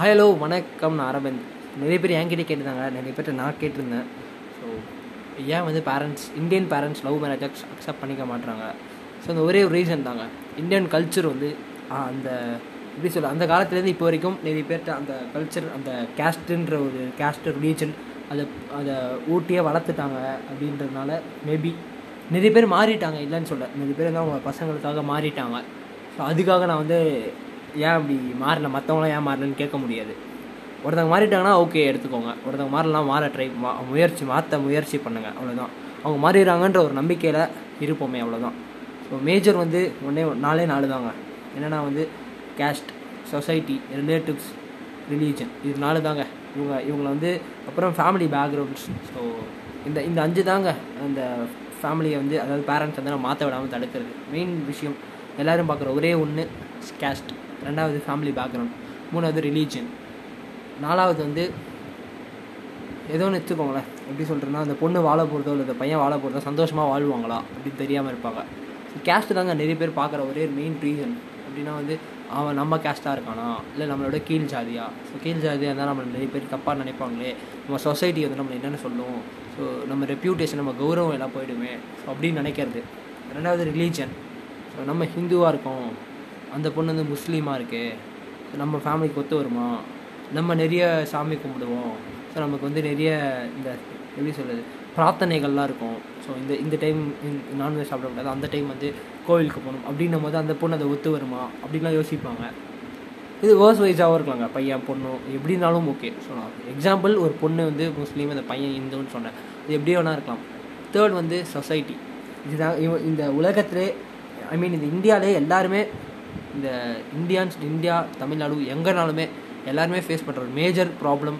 Hello வணக்கம் நான் அரவிந்த். நிறைய பேர் என்கிட்ட கேட்டிருந்தாங்க. நிறைய பேர்கிட்ட நான் கேட்டிருந்தேன். ஸோ ஏன் வந்து parents Indian parents love marriage accept பண்ணிக்க மாட்டுறாங்க ஸோ அந்த ஒரே ஒரு ரீசன் தாங்க. இந்தியன் கல்ச்சர் வந்து அந்த எப்படி சொல்ல அந்த காலத்துலேருந்து இப்போ வரைக்கும் நிறைய பேர்கிட்ட அந்த கல்ச்சர் அந்த கேஸ்ட்டுன்ற ஒரு கேஸ்ட் ரிலீஜன் அதை அதை ஊட்டியே வளர்த்துட்டாங்க அப்படின்றதுனால மேபி நிறைய பேர் மாறிட்டாங்க இல்லைன்னு சொல்ல. நிறைய பேர் வந்து அவங்க பசங்களுக்காக மாறிட்டாங்க. ஸோ அதுக்காக நான் வந்து ஏன் அப்படி மாறல? மற்றவங்களாம் ஏன் மாறலன்னு கேட்க முடியாது. ஒருத்தவங்க மாறிட்டாங்கன்னா ஓகே எடுத்துக்கோங்க. ஒருத்தவங்க மாறலாம் மாற ட்ரை மா முயற்சி மாற்ற முயற்சி பண்ணுங்கள் அவ்வளோதான் அவங்க மாறிடுறாங்கன்ற ஒரு நம்பிக்கையில் இருப்போமே அவ்வளோதான் ஸோ மேஜர் வந்து ஒன்றே நாலே நாலு தாங்க. என்னென்னா வந்து கேஸ்ட் சொசைட்டி ரிலேட்டிவ்ஸ் ரிலீஜன் இது நாலு தாங்க. இவங்க இவங்களை வந்து அப்புறம் ஃபேமிலி பேக்ரவுண்ட்ஸ் ஸோ இந்த இந்த அஞ்சு தாங்க. அந்த ஃபேமிலியை வந்து அதாவது பேரண்ட்ஸ் வந்து நம்ம மாற்ற விடாமல் தடுக்கிறது. மெயின் விஷயம் எல்லோரும் பார்க்குற ஒரே ஒன்று கேஸ்ட் ரெண்டாவது ஃபேமிலி பேக்ரவுண்ட் மூணாவது ரிலீஜியன் நாலாவது வந்து ஏதோ ஒன்று எடுத்துக்கோங்களேன் எப்படி சொல்கிறேன்னா அந்த பொண்ணு வாழ போகிறதோ இல்லை இந்த பையன் வாழ போகிறதோ சந்தோஷமாக வாழ்வாங்களா? அப்படின்னு தெரியாமல் இருப்பாங்க. கேஸ்ட்டு தாங்க நிறைய பேர் பார்க்குற ஒரே மெயின் ரீசன் அப்படின்னா வந்து அவன் நம்ம கேஸ்ட்டாக இருக்கானா? இல்லை நம்மளோட கீழ் ஜாதியா? ஸோ கீழ் ஜாதியாக இருந்தால் நம்ம நிறைய பேர் தப்பாக நினைப்பாங்களே. நம்ம சொசைட்டி வந்து நம்ம என்னென்னு சொல்லும். ஸோ நம்ம ரெப்யூட்டேஷன் நம்ம கௌரவம் எல்லாம் போயிடுமே. ஸோ அப்படின்னு நினைக்கிறது. ரெண்டாவது ரிலீஜன் ஸோ நம்ம ஹிந்துவாக இருக்கோம். அந்த பொண்ணு வந்து முஸ்லீமாக இருக்கு. நம்ம ஃபேமிலிக்கு ஒத்து வருமா? நம்ம நிறைய சாமி கும்பிடுவோம். ஸோ நமக்கு வந்து நிறைய இந்த எப்படி சொல்கிறது பிரார்த்தனைகள்லாம் இருக்கும். ஸோ இந்த இந்த டைம் நான்வெஜ் சாப்பிடக்கூடாது அந்த டைம் வந்து கோவிலுக்கு போகணும். அப்படின்னும் போது அந்த பொண்ணு அதை ஒத்து வருமா? அப்படின்லாம் யோசிப்பாங்க. இது வேர்ஸ் வைஸாகவும் இருக்கலாங்க. பையன் பொண்ணு எப்படி இருந்தாலும் ஓகே ஸோ நான் எக்ஸாம்பிள் ஒரு பொண்ணு வந்து முஸ்லீம் அந்த பையன் இந்துன்னு சொன்னேன். இது எப்படி வேணா இருக்கலாம். தேர்ட் வந்து சொசைட்டி இதுதான் இவ இந்த உலகத்திலே ஐ மீன் இந்த இந்தியாவிலே எல்லாருமே இந்த இந்தியான்ஸ் இந்தியா தமிழ்நாடு எங்கேனாலுமே எல்லாருமே ஃபேஸ் பண்ணுற ஒரு மேஜர் ப்ராப்ளம்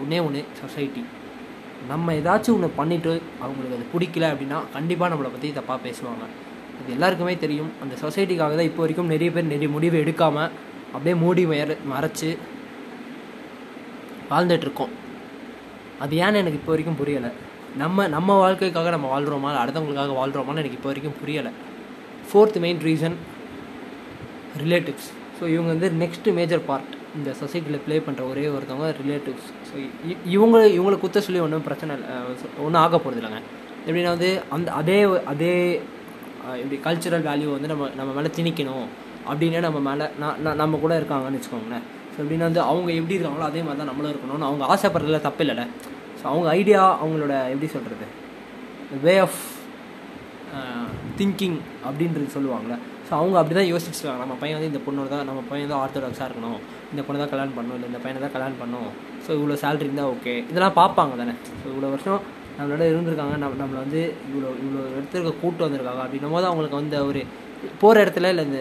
ஒன்றே ஒன்று சொசைட்டி நம்ம ஏதாச்சும் ஒன்று பண்ணிவிட்டு அவங்களுக்கு அது பிடிக்கல அப்படின்னா கண்டிப்பாக நம்மளை பற்றி தப்பாக பேசுவாங்க. அது எல்லாருக்குமே தெரியும். அந்த சொசைட்டிக்காக தான் இப்போ வரைக்கும் நிறைய பேர் நிறைய முடிவு எடுக்காமல் அப்படியே மூடி மற மறைச்சி வாழ்ந்துட்டுருக்கோம். அது ஏன்னு எனக்கு இப்போ வரைக்கும் புரியலை. நம்ம நம்ம வாழ்க்கைக்காக நம்ம வாழ்கிறோமா அடுத்தவங்களுக்காக வாழ்கிறோமான்னு எனக்கு இப்போ வரைக்கும் புரியலை. Fourth main reason relatives so இவங்க வந்து நெக்ஸ்ட்டு மேஜர் பார்ட் இந்த சொசைட்டியில் ப்ளே பண்ணுற ஒரே ஒருத்தவங்க ரிலேட்டிவ்ஸ் ஸோ இவங்க இவங்களை குத்த சொல்லி ஒன்றும் பிரச்சனை இல்லை. ஒன்றும் ஆக போகிறது இல்லைங்க. எப்படின்னா வந்து அந்த அதே அதே இப்படி கல்ச்சுரல் வேல்யூ வந்து நம்ம நம்ம மேலே திணிக்கணும் அப்படின்னு நம்ம மேலே நான் நம்ம கூட இருக்காங்கன்னு வச்சுக்கோங்களேன். ஸோ எப்படின்னா வந்து அவங்க எப்படி இருக்காங்களோ அதே மாதிரி தான் நம்மளும் இருக்கணும்னு அவங்க ஆசைப்படுறதுல தப்பு இல்லைல்ல. ஸோ அவங்க ஐடியா அவங்களோட எப்படி சொல்கிறது வே ஆஃப் திங்கிங் அப்படின்றது சொல்லுவாங்களே ஸோ அவங்க அப்படி தான் யோசிச்சிருக்காங்க நம்ம பையன் வந்து இந்த பொண்ணோட தான் நம்ம பையன் தான் ஆர்த்தடாக்ஸாக இருக்கணும். இந்த பொண்ணை தான் கல்யாணம் பண்ணணும். இல்லை இந்த பையனை தான் கல்யாணம் பண்ணணும். ஸோ இவ்வளோ சேலரி இருந்தால் ஓகே இதெல்லாம் பார்ப்பாங்க தானே. ஸோ இவ்வளோ வருஷம் நம்மளோட இருந்திருக்காங்க. நம்ம நம்மளை வந்து இவ்வளோ இவ்வளோ இடத்துக்கு கூட்டு வந்திருக்காங்க. அப்படின்னும் போது அவங்களுக்கு வந்து ஒரு போகிற இடத்துல இல்லை இந்த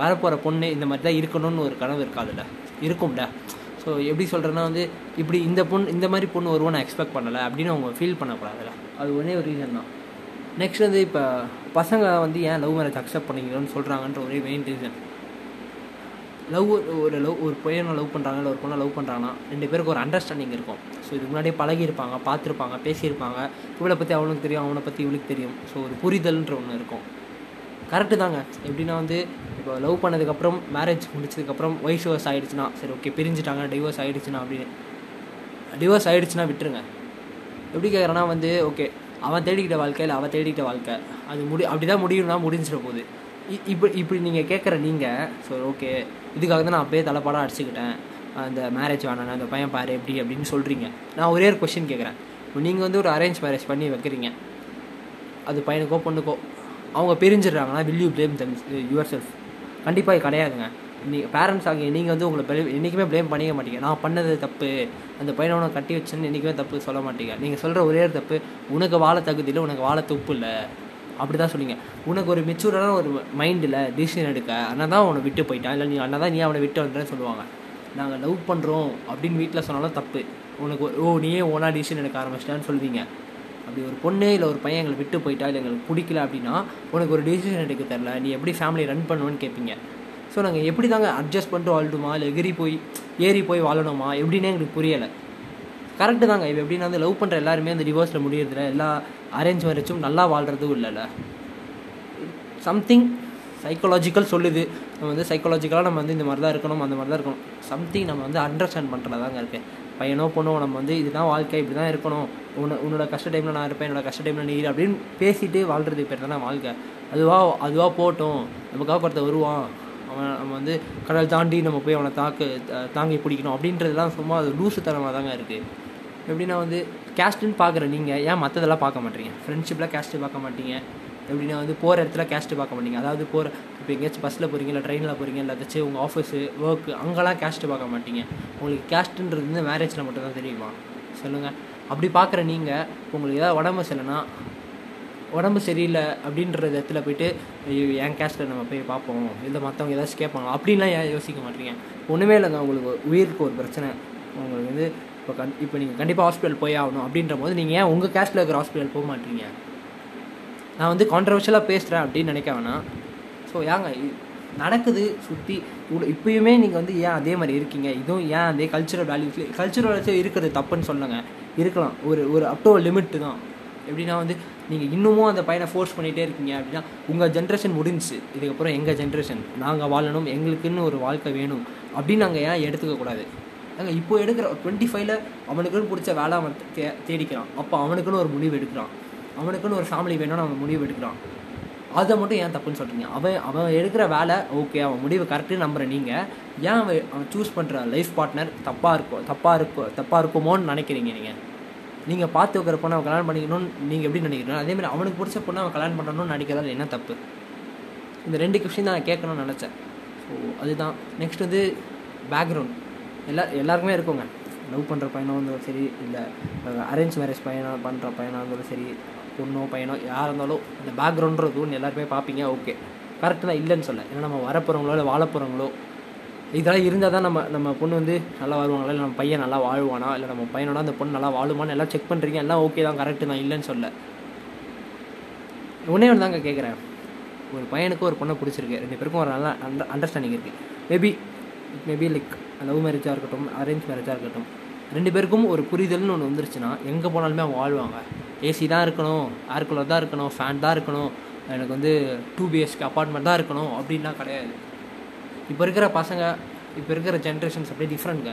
வரப்போகிற பொண்ணு இந்த மாதிரி தான் இருக்கணும்னு ஒரு கனவு இருக்காதுல்ல. இருக்கும்ல. ஸோ எப்படி சொல்கிறேன்னா வந்து இப்படி இந்த பொண்ணு இந்த மாதிரி பொண்ணு வருவோம் நான் எக்ஸ்பெக்ட் பண்ணலை அப்படின்னு அவங்க ஃபீல் பண்ணக்கூடாதுல்ல. அது ஒரே ஒரு ரீசன் தான். நெக்ஸ்ட் வந்து இப்போ பசங்க வந்து ஏன் லவ் மேரேஜ் அக்செப்ட் பண்ணிக்கணும்னு சொல்கிறாங்கன்ற ஒரே மெயின் ரீசன் லவ் ஒரு லவ் ஒரு பையனை லவ் பண்ணுறாங்க இல்லை ஒரு பொண்ணை லவ் பண்ணுறாங்கன்னா ரெண்டு பேருக்கு ஒரு அண்டர்ஸ்டாண்டிங் இருக்கும். ஸோ இதுக்கு முன்னாடியே பழகியிருப்பாங்க பார்த்துருப்பாங்க பேசியிருப்பாங்க. இவளை பற்றி அவனுக்கு தெரியும் அவனை பற்றி இவளுக்கு தெரியும். ஸோ ஒரு புரிதல்ன்ற ஒன்று இருக்கும். கரெக்டு தாங்க. எப்படின்னா வந்து இப்போ லவ் பண்ணதுக்கப்புறம் மேரேஜ் முடிச்சதுக்கப்புறம் ஒய்ஃப் வயசு ஆகிடுச்சுன்னா சரி ஓகே பிரிஞ்சுட்டாங்க டிவோர்ஸ் ஆகிடுச்சுன்னா அப்படின்னு. டிவோர்ஸ் ஆகிடுச்சுன்னா விட்டுருங்க. எப்படி கேட்குறேன்னா வந்து ஓகே அவன் தேடிக்கிட்ட வாழ்க்கையில் அவள் அவன் தேடிக்கிட்ட வாழ்க்கை. அது முடி அப்படி தான் முடியும்னா முடிஞ்சிட போகுது. இ- இப்படி இப்படி நீங்கள் கேட்குற நீங்கள் ஸோ ஓகே இதுக்காக தான் நான் அப்படியே தலைப்பாடாக அடிச்சுக்கிட்டேன். அந்த மேரேஜ் வேணாம் அந்த பையன் பாரு எப்படி அப்படின்னு சொல்கிறீங்க நான் ஒரே ஒரு கொஷின் கேட்குறேன் இப்போ நீங்கள் வந்து ஒரு அரேஞ்ச் மேரேஜ் பண்ணி வைக்கிறீங்க. அது பையனுக்கோ பொண்ணுக்கோ அவங்க பிரிஞ்சிடுறாங்கன்னா will you blame them yourself கண்டிப்பாக கிடையாதுங்க. நீ பேரண்ட்ஸ் ஆகிய நீங்கள் வந்து உங்களை blame- என்றைக்குமே ப்ளேம் பண்ணிக்க மாட்டீங்க. நான் பண்ணது தப்பு. அந்த பையனை உனக்கு கட்டி வச்சேன்னு என்றைக்குமே தப்பு சொல்ல மாட்டீங்க. நீங்கள் சொல்கிற ஒரே ஒரு தப்பு உனக்கு வாழ தகுதியில் உனக்கு வாழ துப்பு இல்லை. அப்படி தான் சொல்லுங்க உனக்கு ஒரு மெச்சூரான ஒரு மைண்டில் டிசிஷன் எடுக்க. அண்ணன் தான் உன்னை விட்டு போயிட்டான். இல்லை நீ அண்ணன் தான் நீ அவனை விட்டு வந்துட்டேன்னு சொல்லுவாங்க. நாங்கள் லவ் பண்ணுறோம் அப்படின்னு வீட்டில் சொன்னாலும் தப்பு. உனக்கு ஓ நீயே ஓனாக டிசிஷன் எடுக்க ஆரம்பிச்சிட்டான்னு சொல்லுவீங்க அப்படி ஒரு பொண்ணு இல்லை ஒரு பையன் எங்களை விட்டு போயிட்டா இல்லை எங்களுக்கு பிடிக்கல அப்படின்னா உனக்கு ஒரு டிசிஷன் எடுக்க தெரில நீ எப்படி ஃபேமிலி ரன் பண்ணுவேன்னு கேட்பீங்க ஸோ நாங்கள் எப்படி தாங்க அட்ஜஸ்ட் பண்ணிட்டு வாழ்டுமா இல்லை எகிரி போய் ஏறி போய் வாழணுமா? எப்படின்னே எங்களுக்கு புரியலை. கரெக்டு தாங்க. இப்போ எப்படின்னா வந்து லவ் பண்ணுற எல்லாருமே அந்த டிவோர்ஸில் முடியறதில்ல. எல்லா அரேஞ்ச் மேரேஜும் நல்லா வாழ்கிறதும் இல்லைல்ல. சம்திங் சைக்கலாஜிக்கல் சொல்லுது. நம்ம வந்து சைக்கலாஜிக்கலாக நம்ம வந்து இந்த மாதிரி தான் இருக்கணும் அந்த மாதிரி தான் இருக்கணும். சம்திங் நம்ம வந்து அண்டர்ஸ்டாண்ட் பண்ணுறதாங்க இருக்கேன் பையனோ பொண்ணோ நம்ம வந்து இதுதான் வாழ்க்கை இப்படி தான் இருக்கணும். உன்னை உன்னோட கஷ்ட டைமில் நான் இருப்பேன் என்னோட கஷ்ட டைமில் நீ அப்படின்னு பேசிட்டு வாழ்கிறது பேர் தானே வாழ்க்கை. அதுவாக அதுவாக போட்டோம். நமக்காக ஒருத்தர் வருவான். அவன் நம்ம வந்து கடல் தாண்டி நம்ம போய் அவனை தாக்கு தாங்கி பிடிக்கணும் அப்படின்றதுலாம் சும்மா அது லூசுத்தனமாக தாங்க இருக்குது எப்படின்னா வந்து கேஸ்ட்டுன்னு பார்க்குற நீங்கள் ஏன் மற்றதெல்லாம் பார்க்க மாட்டீங்க? ஃப்ரெண்ட்ஷிப்பில் கேஸ்ட்டு பார்க்க மாட்டீங்க. எப்படின்னா வந்து போகிற இடத்துல கேஸ்ட்டு பார்க்க மாட்டீங்க. அதாவது போகிற இப்போ எங்கேயாச்சும் பஸ்ஸில் போகிறீங்க இல்லை ட்ரெயினில் போகிறீங்க இல்லை ஏதாச்சும் உங்கள் ஆஃபீஸு ஒர்க்கு அங்கெல்லாம் கேஸ்ட்டு பார்க்க மாட்டீங்க. உங்களுக்கு கேஸ்ட்டுன்றது வந்து மேரேஜில் மட்டும்தான் தெரியுமா? சொல்லுங்கள் அப்படி பார்க்குற நீங்கள் உங்களுக்கு ஏதாவது உடம்பு சரியில்லைன்னா உடம்பு சரியில்லை அப்படின்ற இடத்துல போயிட்டு ஐயோ என் கேஸ்ட்டில் நம்ம போய் பார்ப்போம். இல்லை மற்றவங்க ஏதாச்சும் கேட்பாங்க அப்படின்லாம் ஏன் யோசிக்க மாட்டேங்க? ஒன்றுமே இல்லைங்க உங்களுக்கு உயிருக்கு ஒரு பிரச்சனை. உங்களுக்கு வந்து இப்போ கண் இப்போ நீங்கள் கண்டிப்பாக ஹாஸ்பிட்டல் போய் ஆகணும் அப்படின்ற போது நீங்கள் ஏன் உங்கள் கேஸ்ட்டில் இருக்கிற ஹாஸ்பிட்டல் போக மாட்டீங்க? நான் வந்து கான்ட்ரவர்ஷியலாக பேசுகிறேன் அப்படின்னு நினைக்க வேணாம். ஸோ ஏங்க நடக்குது சுற்றி இவ்வளோ இப்பயுமே நீங்கள் வந்து ஏன் அதே மாதிரி இருக்கீங்க? இதுவும் ஏன் அதே கல்ச்சுரல் வேல்யூஸ் கல்ச்சுரல் வேல்யூஸ் இருக்கிறது தப்புன்னு சொல்லுங்க. இருக்கலாம். ஒரு ஒரு அப் டு லிமிட்டு தான். எப்படின்னா வந்து நீங்கள் இன்னமும் அந்த பையனை ஃபோர்ஸ் பண்ணிகிட்டே இருக்கீங்க அப்படின்னா உங்கள் ஜென்ரேஷன் முடிஞ்சுச்சு. இதுக்கப்புறம் எங்கள் ஜென்ரேஷன் நாங்கள் வாழணும் எங்களுக்குன்னு ஒரு வாழ்க்கை வேணும். அப்படின்னு நாங்கள் ஏன் எடுத்துக்கக்கூடாது நாங்கள் இப்போ எடுக்கிற டுவெண்ட்டி ஃபைவ்ல அவனுக்குன்னு பிடிச்ச வேலை அவன் தே தேடிக்கிறான். அப்போ அவனுக்குன்னு ஒரு முடிவு எடுக்கிறான். அவனுக்குன்னு ஒரு ஃபேமிலி வேணும்னு அவன் முடிவு எடுக்கிறான். அதை மட்டும் ஏன் தப்புன்னு சொல்கிறீங்க அவன் அவன் எடுக்கிற வேலை ஓகே அவன் முடிவு கரெக்டுன்னு நம்புகிற நீங்கள் ஏன் அவன் அவன் சூஸ் பண்ணுற லைஃப் பார்ட்னர் தப்பாக இருக்கும் தப்பாக இருக்கும் தப்பாக இருக்குமோன்னு நினைக்கிறீங்க நீங்கள் நீங்கள் பார்த்து வைக்கிற பொண்ணை அவன் கல்யாணம் பண்ணிக்கணும்னு நீங்கள் எப்படி நினைக்கிறீங்க அதேமாதிரி அவனுக்கு பிடிச்ச பொண்ணை அவன் கல்யாணம் பண்ணணும்னு நினைக்கிறதால என்ன தப்பு? இந்த ரெண்டு கொஷின் தான் நான் கேட்கணும்னு நினச்சேன். ஸோ அதுதான். நெக்ஸ்ட் வந்து பேக்ரவுண்ட் எல்லா எல்லாருக்குமே இருக்குங்க. லவ் பண்ணுற பையனோ இருந்தாலும் சரி இல்லை அரேஞ்ச் மேரேஜ் பையனாக பண்ணுற பையனாக இருந்தாலும் சரி பொண்ணோ பையனோ யாராக இருந்தாலும் இந்த பேக்ரவுண்ட்றது ஒன்று எல்லாருமே பார்ப்பீங்க ஓகே கரெக்டு தான் இல்லைன்னு சொல்ல ஏன்னா நம்ம வரப்போகிறவங்களோ இல்லை வாழப்போகிறவங்களோ இதெல்லாம் இருந்தால் தான் நம்ம நம்ம பொண்ணு வந்து நல்லா வருவாங்களா இல்லை நம்ம பையன் நல்லா வாழ்வானா? இல்லை நம்ம பையனோட அந்த பொண்ணு நல்லா வாழுமான்னு எல்லாம் செக் பண்ணுறீங்க எல்லாம் ஓகே தான் கரெக்டு தான் இல்லைன்னு சொல்ல. ஒன்றே ஒன்று தாங்க கேட்குறேன் ஒரு பையனுக்கு ஒரு பொண்ணை பிடிச்சிருக்கு. ரெண்டு பேருக்கும் ஒரு நல்ல அண்டர் அண்டர்ஸ்டாண்டிங் இருக்குது மேபி மேபி லைக் லவ் மேரேஜாக இருக்கட்டும் அரேஞ்ச் மேரேஜாக இருக்கட்டும் ரெண்டு பேருக்கும் ஒரு புரிதல்னு ஒன்று வந்துருச்சுன்னா எங்கே போனாலுமே அவங்க வாழ்வாங்க. ஏசி தான் இருக்கணும் ஏர் கூலர் தான் இருக்கணும் ஃபேன் தான் இருக்கணும் எனக்கு வந்து டூ பிஹெச்கே அப்பார்ட்மெண்ட் தான் இருக்கணும் அப்படின்லாம் கிடையாது. இப்போ இருக்கிற பசங்க இப்போ இருக்கிற ஜென்ரேஷன்ஸ் அப்படியே டிஃப்ரெண்ட்ங்க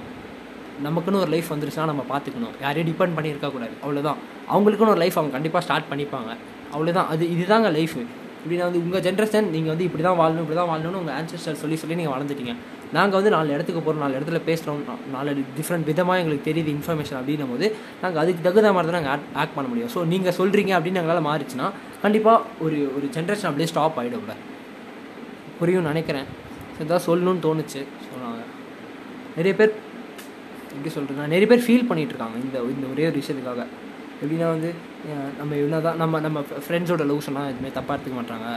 நமக்குன்னு ஒரு லைஃப் வந்துருச்சுன்னா நம்ம பார்த்துக்கணும். யாரையும் டிபெண்ட் பண்ணியிருக்கக்கூடாது அவ்வளோதான் அவங்களுக்குன்னு ஒரு லைஃப் அவங்க கண்டிப்பாக ஸ்டார்ட் பண்ணிப்பாங்க. அவ்வளோதான் அது இதுதாங்க லைஃப் இப்படின்னா வந்து உங்கள் ஜென்ரேஷன் நீங்கள் வந்து இப்படி தான் வாழணும் இப்படி தான் வாழணும்னு உங்கள் ஆன்சஸ்டர் சொல்லி சொல்லி நீங்கள் வளர்ந்துட்டீங்க. நாங்கள் வந்து நாலு இடத்துக்கு போகிறோம் நாலு இடத்துல பேசுகிறோம் நாலு டிஃப்ரெண்ட் விதமாக எங்களுக்கு தெரியுது இன்ஃபர்மேஷன் அப்படின்னும் போது நாங்கள் அதுக்கு தகுந்த மாதிரி தான் நாங்கள் ஆக்ட் ஆக்ட் பண்ண முடியும். ஸோ நீங்கள் சொல்கிறீங்க அப்படின்னு எங்களால் மாறிச்சுன்னா கண்டிப்பாக ஒரு ஒரு ஜென்ரேஷன் அப்படியே ஸ்டாப் ஆகிடும் கூட புரியும்னு நினைக்கிறேன். இதான் சொல்லணும்னு தோணுச்சு. சொன்னாங்க. நிறைய பேர் எப்படி சொல்கிறேன்னா நிறைய பேர் ஃபீல் பண்ணிகிட்ருக்காங்க இந்த இந்த ஒரே ஒரு விஷயத்துக்காக. எப்படின்னா வந்து நம்ம இவ்வளோ தான் நம்ம நம்ம ஃப்ரெண்ட்ஸோட லவ் சொன்னால் எதுவுமே தப்பாக எடுத்துக்க மாட்டாங்க.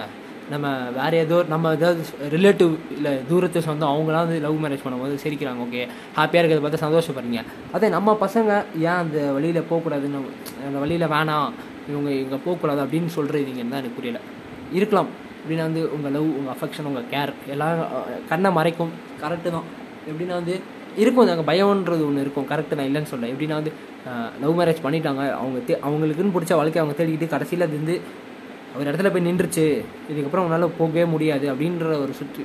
நம்ம வேறு ஏதோ நம்ம ஏதாவது ரிலேட்டிவ் இல்லை தூரத்து சொந்தம் அவங்களாம் வந்து லவ் மேரேஜ் பண்ணும்போது சிரிக்கிறாங்க ஓகே ஹாப்பியாக இருக்கிறத பார்த்து சந்தோஷப்படுறீங்க. அதே நம்ம பசங்க ஏன் அந்த வழியில் போகக்கூடாதுன்னு அந்த வழியில் வேணாம் இவங்க இங்கே போகக்கூடாது அப்படின்னு சொல்கிறீங்கன்னு தான் எனக்கு புரியல. இருக்கலாம். எப்படின்னா வந்து உங்கள் லவ் உங்கள் அஃபெக்ஷன் உங்கள் கேர் எல்லாம் கண்ணை மறைக்கும். கரெக்டு தான். எப்படின்னா வந்து இருக்கும் அங்கே பயம்ன்றது ஒன்று இருக்கும். கரெக்டு நான் இல்லைன்னு சொல்ல எப்படின்னா வந்து லவ் மேரேஜ் பண்ணிட்டாங்க. அவங்க தே அவங்களுக்குன்னு பிடிச்ச வாழ்க்கையை அவங்க தேடிக்கிட்டு கடைசியில் அது வந்து ஒரு இடத்துல போய் நின்றுச்சு. இதுக்கப்புறம் உன்னால் போகவே முடியாது அப்படின்ற ஒரு சுச்சு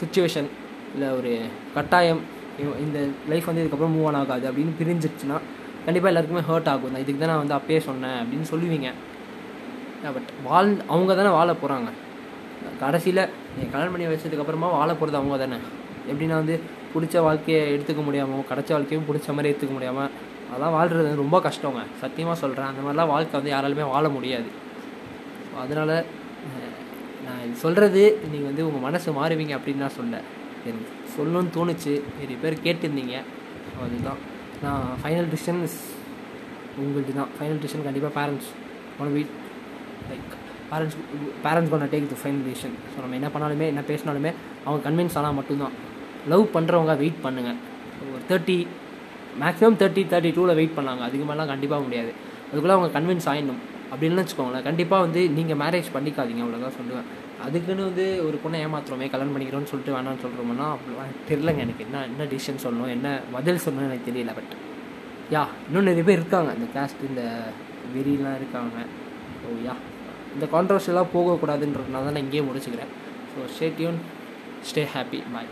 சுச்சுவேஷன் இல்லை ஒரு கட்டாயம் இந்த லைஃப் வந்து இதுக்கப்புறம் மூவ் ஆன் ஆகாது அப்படின்னு பிரிஞ்சிருச்சுன்னா கண்டிப்பாக எல்லாருக்குமே ஹர்ட் ஆகும். நான் இதுக்கு தான் நான் வந்து அப்பயே சொன்னேன் அப்படின்னு சொல்லுவீங்க. பட் வாழ் அவங்க தானே வாழ போகிறாங்க கடைசியில் நீங்கள் கல்யாணம் பண்ணி வச்சதுக்கப்புறமா வாழ போகிறது அவங்க தானே. எப்படின்னா வந்து பிடிச்ச வாழ்க்கையை எடுத்துக்க முடியாமல் கிடைச்ச வாழ்க்கையும் பிடிச்ச மாதிரி எடுத்துக்க முடியாமல் அதெல்லாம் வாழ்கிறது ரொம்ப கஷ்டங்க. சத்தியமாக சொல்கிறேன் அந்த மாதிரிலாம் வாழ்க்கை வந்து யாராலுமே வாழ முடியாது. அதனால் நான் இது சொல்கிறது நீங்கள் வந்து உங்கள் மனசு மாறுவீங்க அப்படின்னு நான் சொல்ல. எனக்கு சொல்லணும்னு தோணுச்சு. நிறைய பேர் கேட்டிருந்தீங்க. அதுதான். நான் ஃபைனல் டிசிஷன் உங்கள்கிட்ட தான் ஃபைனல் டிசிஷன் கண்டிப்பாக பேரண்ட்ஸ் ஒன் வீட் like parents parents could take the final decision so நம்ம என்ன பண்ணாலுமே என்ன பேசினாலுமே அவங்க கன்வின்ஸ் ஆனால் மட்டும்தான். லவ் பண்ணுறவங்க வெயிட் பண்ணுங்கள் ஒரு தேர்ட்டி மேக்ஸிமம் தேர்ட்டி தேர்ட்டி டூவில் வெயிட் பண்ணாங்க. அதுக்கு மேலாம் கண்டிப்பாக முடியாது. அதுக்குள்ளே அவங்க கன்வின்ஸ் ஆகிடணும் அப்படின்னு வச்சுக்கோங்களேன். கண்டிப்பாக வந்து நீங்கள் மேரேஜ் பண்ணிக்காதீங்க. அவ்வளோதான் சொல்லுவேன். அதுக்குன்னு வந்து ஒரு பொண்ணை ஏமாத்துறோமே கல்யாணம் பண்ணிக்கிறோம்னு சொல்லிட்டு வேணாம்னு சொல்கிறோம்னா அப்படிலாம் தெரிலங்க எனக்கு என்ன என்ன டிசிஷன் சொல்லணும் என்ன பதில் சொல்லணும்னு எனக்கு தெரியல பட் யா இன்னும் நிறைய பேர் இருக்காங்க. இந்த காஸ்ட் இந்த வெறிலாம் இருக்காங்க. ஓ யா இந்த கான்ட்ரவர்ஷியலாக போகக்கூடாதுன்றதுனால தான் நான் இங்கேயே முடிச்சுக்கிறேன். So stay tuned stay happy bye